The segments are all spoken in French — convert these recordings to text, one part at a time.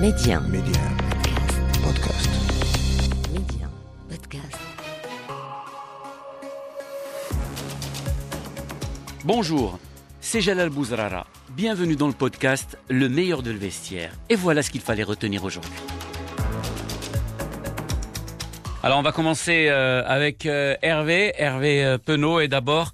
Média. Média. Podcast. Média. Podcast. Bonjour, c'est Jalal Bouzrara. Bienvenue dans le podcast Le meilleur de le vestiaire. Et voilà ce qu'il fallait retenir aujourd'hui. Alors on va commencer euh, avec euh, Hervé, Hervé euh, Penaud et d'abord,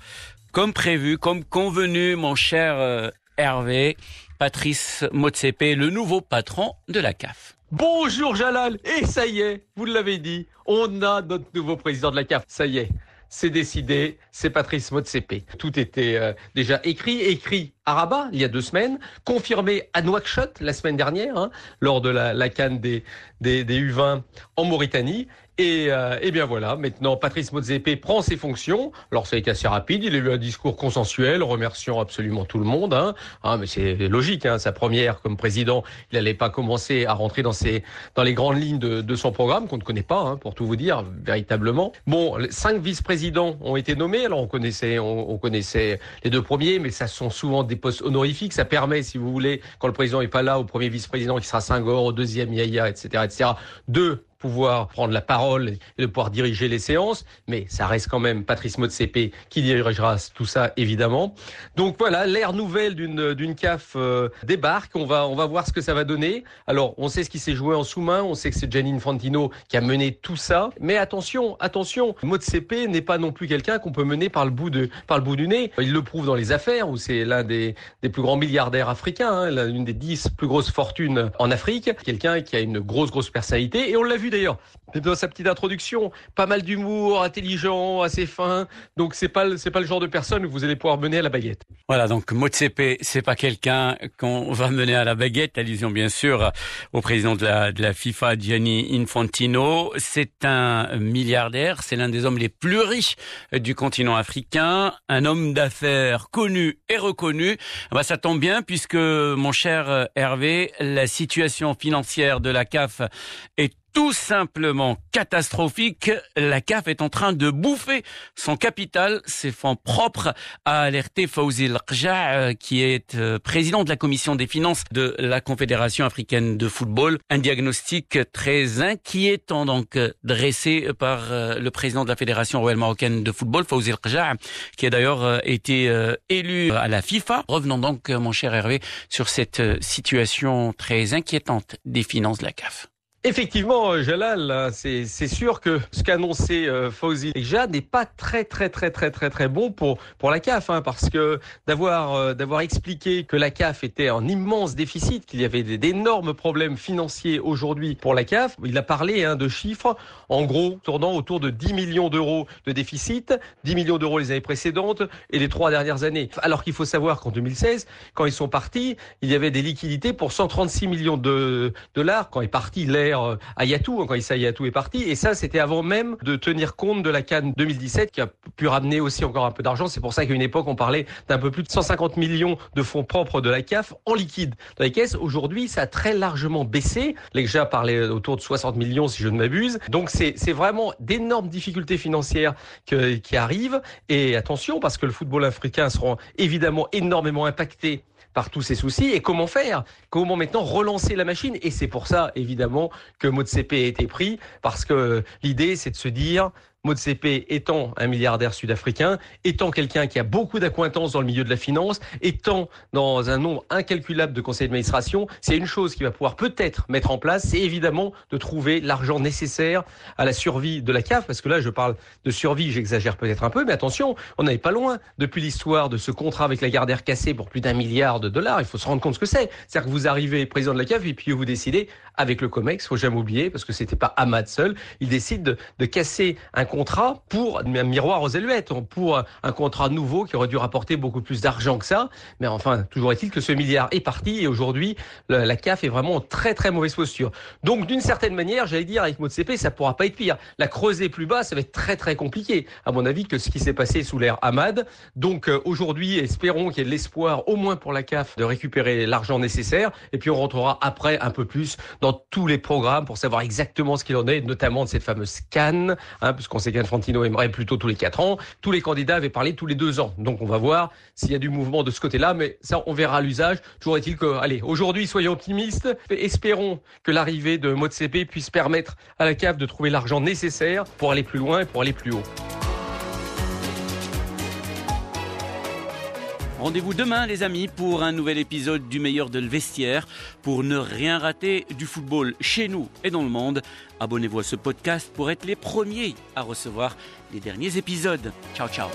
comme prévu, comme convenu, mon cher Hervé, Patrice Motsepe, le nouveau patron de la CAF. Bonjour Jalal, et ça y est, vous l'avez dit, on a notre nouveau président de la CAF, ça y est. C'est décidé, c'est Patrice Motsepe. Tout était euh, déjà écrit, écrit à Rabat il y a deux semaines, confirmé à Nouakchott la semaine dernière, hein, lors de la, canne des, des, des U20 en Mauritanie. Et, euh, et bien voilà, maintenant Patrice Motsepe prend ses fonctions. Alors ça a été assez rapide, il a eu un discours consensuel, remerciant absolument tout le monde. Hein. Ah, mais c'est logique, hein, sa première comme président, il n'allait pas commencer à rentrer dans, ses, dans les grandes lignes de, son programme, qu'on ne connaît pas, hein, pour tout vous dire, véritablement. Bon, cinq vice-présidents ont été nommés, alors on connaissait, on, on connaissait les deux premiers, mais ça sont souvent des postes honorifiques, ça permet, si vous voulez, quand le président n'est pas là, au premier vice-président qui sera Senghor, au deuxième Yaya, etc., etc., de pouvoir prendre la parole et de pouvoir diriger les séances, mais ça reste quand même Patrice Motsepe qui dirigera tout ça évidemment. Donc voilà, l'ère nouvelle d'une d'une CAF euh, débarque, on va on va voir ce que ça va donner. Alors, on sait ce qui s'est joué en sous-main, on sait que c'est Gianni Infantino qui a mené tout ça, mais attention, attention, Motsepe n'est pas non plus quelqu'un qu'on peut mener par le bout de par le bout du nez. Il le prouve dans les affaires où c'est l'un des des plus grands milliardaires africains, hein, l'une des dix plus grosses fortunes en Afrique, quelqu'un qui a une grosse grosse personnalité et on l'a vu d'ailleurs dans sa petite introduction, pas mal d'humour, intelligent, assez fin. Donc c'est pas c'est pas le genre de personne que vous allez pouvoir mener à la baguette. Voilà, donc Motsepe, c'est pas quelqu'un qu'on va mener à la baguette, allusion bien sûr au président de la, FIFA, Gianni Infantino. C'est un milliardaire, c'est l'un des hommes les plus riches du continent africain, un homme d'affaires connu et reconnu. Bah, ça tombe bien puisque, mon cher Hervé, la situation financière de la CAF est tout simplement catastrophique. La CAF est en train de bouffer son capital, ses fonds propres, a alerté Fawzi Rja, qui est euh, président de la commission des finances de la Confédération africaine de football. Un diagnostic très inquiétant donc dressé par euh, le président de la Fédération royale marocaine de football, Fawzi Rja, qui a d'ailleurs euh, été élu à la FIFA. Revenons donc, mon cher Hervé, sur cette situation très inquiétante des finances de la CAF. Effectivement, Jalal, c'est c'est sûr que ce qu'annonçait euh, Fawzi Rja n'est pas très très très très très très bon pour pour la CAF, hein, parce que d'avoir euh, d'avoir expliqué que la CAF était en immense déficit, qu'il y avait d'énormes problèmes financiers aujourd'hui pour la CAF, il a parlé hein, de chiffres, en gros tournant autour de 10 millions d'euros de déficit, 10 millions d'euros les années précédentes et les trois dernières années. Alors qu'il faut savoir qu'en 2016, quand ils sont partis, il y avait des liquidités pour 136 millions de dollars quand est parti l'air Ayatou, quand Issa Ayatou est parti. Et ça, c'était avant même de tenir compte de la Cannes 2017 qui a pu ramener aussi encore un peu d'argent. C'est pour ça qu'à une époque, on parlait d'un peu plus de 150 millions de fonds propres de la CAF en liquide dans les caisses. Aujourd'hui, ça a très largement baissé. Les déjà parlaient autour de 60 millions, si je ne m'abuse. Donc, c'est vraiment d'énormes difficultés financières qui arrivent. Et attention, parce que le football africain sera évidemment énormément impacté par tous ces soucis. Et comment faire? Comment maintenant relancer la machine? Et c'est pour ça, évidemment, que Motsepe a été pris, parce que l'idée, c'est de se dire, Motsepe étant un milliardaire sud-africain, étant quelqu'un qui a beaucoup d'acquaintances dans le milieu de la finance, étant dans un nombre incalculable de conseils d'administration, c'est une chose qu'il va pouvoir peut-être mettre en place, c'est évidemment de trouver l'argent nécessaire à la survie de la CAF, parce que là je parle de survie, j'exagère peut-être un peu, mais attention, on n'avait pas loin depuis l'histoire de ce contrat avec la Gardère cassée pour plus d'un milliard de dollars, il faut se rendre compte ce que c'est. C'est-à-dire que vous arrivez président de la CAF et puis vous décidez avec le COMEX, faut jamais oublier, parce que c'était pas Ahmad seul, il décide de, de casser un contrat pour un miroir aux éluettes, pour un contrat nouveau qui aurait dû rapporter beaucoup plus d'argent que ça. Mais enfin, toujours est-il que ce milliard est parti et aujourd'hui, la CAF est vraiment en très très mauvaise posture. Donc, d'une certaine manière, j'allais dire, avec Motsepe, ça pourra pas être pire. La creuser plus bas, ça va être très très compliqué, à mon avis, que ce qui s'est passé sous l'ère Ahmad. Donc, euh, aujourd'hui, espérons qu'il y ait de l'espoir, au moins pour la CAF, de récupérer l'argent nécessaire. Et puis, on rentrera après un peu plus dans tous les programmes pour savoir exactement ce qu'il en est, notamment de cette fameuse canne, hein, puisqu'on pensait qu'Infantino aimerait plutôt tous les quatre ans. Tous les candidats avaient parlé tous les deux ans. Donc on va voir s'il y a du mouvement de ce côté-là, mais ça, on verra l'usage. Toujours est-il que, allez, aujourd'hui, soyons optimistes. Espérons que l'arrivée de Motsepe puisse permettre à la CAF de trouver l'argent nécessaire pour aller plus loin et pour aller plus haut. Rendez-vous demain les amis pour un nouvel épisode du meilleur de le vestiaire. Pour ne rien rater du football chez nous et dans le monde, abonnez-vous à ce podcast pour être les premiers à recevoir les derniers épisodes. Ciao ciao